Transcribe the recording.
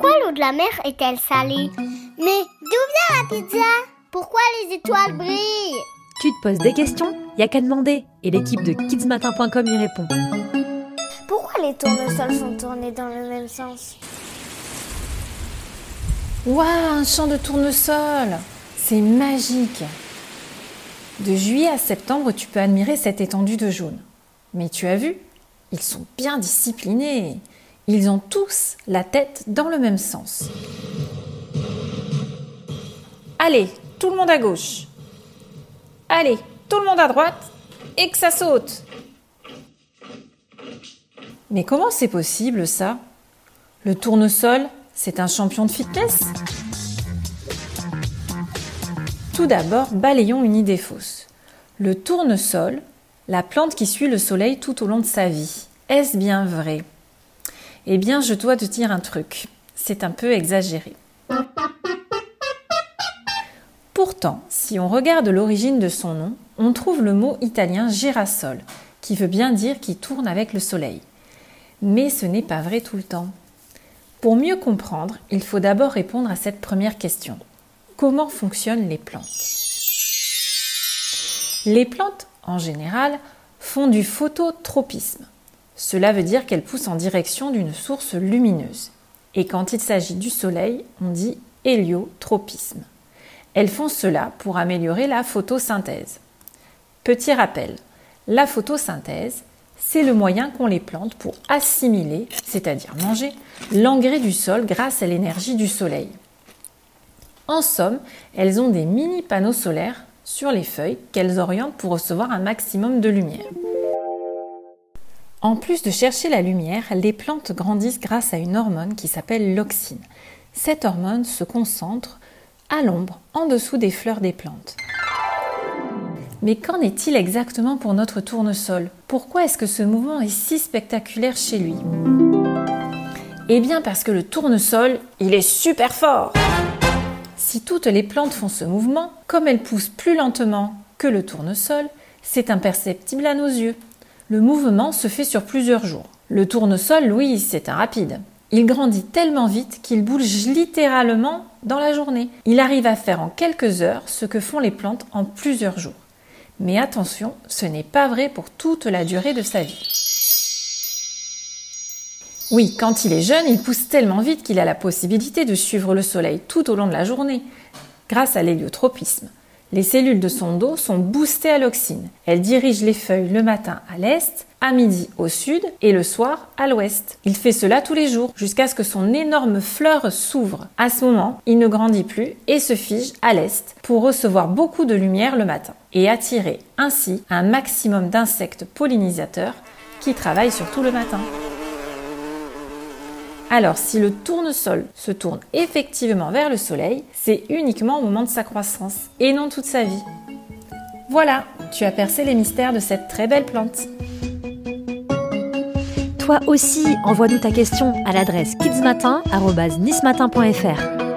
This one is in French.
Pourquoi l'eau de la mer est-elle salée Mais d'où vient la pizza? Pourquoi les étoiles brillent? Tu te poses des questions? Y a qu'à demander et l'équipe de kidsmatin.com y répond. Pourquoi les tournesols sont tournés dans le même sens? Waouh, un champ de tournesol C'est magique De juillet à septembre, tu peux admirer cette étendue de jaune. Mais tu as vu Ils sont bien disciplinés. Ils ont tous la tête dans le même sens. Allez, tout le monde à gauche. Allez, tout le monde à droite. Et que ça saute. Mais comment c'est possible ça? Le tournesol, c'est un champion de fitness? Tout d'abord, balayons une idée fausse. Le tournesol, la plante qui suit le soleil tout au long de sa vie, est-ce bien vrai? Eh bien, je dois te dire un truc. C'est un peu exagéré. Pourtant, si on regarde l'origine de son nom, on trouve le mot italien girasole, qui veut bien dire qui tourne avec le soleil. Mais ce n'est pas vrai tout le temps. Pour mieux comprendre, il faut d'abord répondre à cette première question. Comment fonctionnent les plantes? Les plantes, en général, font du phototropisme. Cela veut dire qu'elles poussent en direction d'une source lumineuse. Et quand il s'agit du soleil, on dit héliotropisme. Elles font cela pour améliorer la photosynthèse. Petit rappel, la photosynthèse, c'est le moyen qu'ont les plantes pour assimiler, c'est-à-dire manger, l'engrais du sol grâce à l'énergie du soleil. En somme, elles ont des mini panneaux solaires sur les feuilles qu'elles orientent pour recevoir un maximum de lumière. En plus de chercher la lumière, les plantes grandissent grâce à une hormone qui s'appelle l'oxine. Cette hormone se concentre à l'ombre, en dessous des fleurs des plantes. Mais qu'en est-il exactement pour notre tournesol? Pourquoi est-ce que ce mouvement est si spectaculaire chez lui? Eh bien parce que le tournesol, il est super fort Si toutes les plantes font ce mouvement, comme elles poussent plus lentement que le tournesol, c'est imperceptible à nos yeux. Le mouvement se fait sur plusieurs jours. Le tournesol, oui, c'est un rapide. Il grandit tellement vite qu'il bouge littéralement dans la journée. Il arrive à faire en quelques heures ce que font les plantes en plusieurs jours. Mais attention, ce n'est pas vrai pour toute la durée de sa vie. Oui, quand il est jeune, il pousse tellement vite qu'il a la possibilité de suivre le soleil tout au long de la journée, grâce à l'héliotropisme. Les cellules de son dos sont boostées à l'oxine. Elles dirigent les feuilles le matin à l'est, à midi au sud et le soir à l'ouest. Il fait cela tous les jours jusqu'à ce que son énorme fleur s'ouvre. À ce moment, il ne grandit plus et se fige à l'est pour recevoir beaucoup de lumière le matin et attirer ainsi un maximum d'insectes pollinisateurs qui travaillent surtout le matin. Alors, si le tournesol se tourne effectivement vers le soleil, c'est uniquement au moment de sa croissance et non toute sa vie. Voilà, tu as percé les mystères de cette très belle plante. Toi aussi, envoie-nous ta question à l'adresse kidsmatin.nismatin.fr.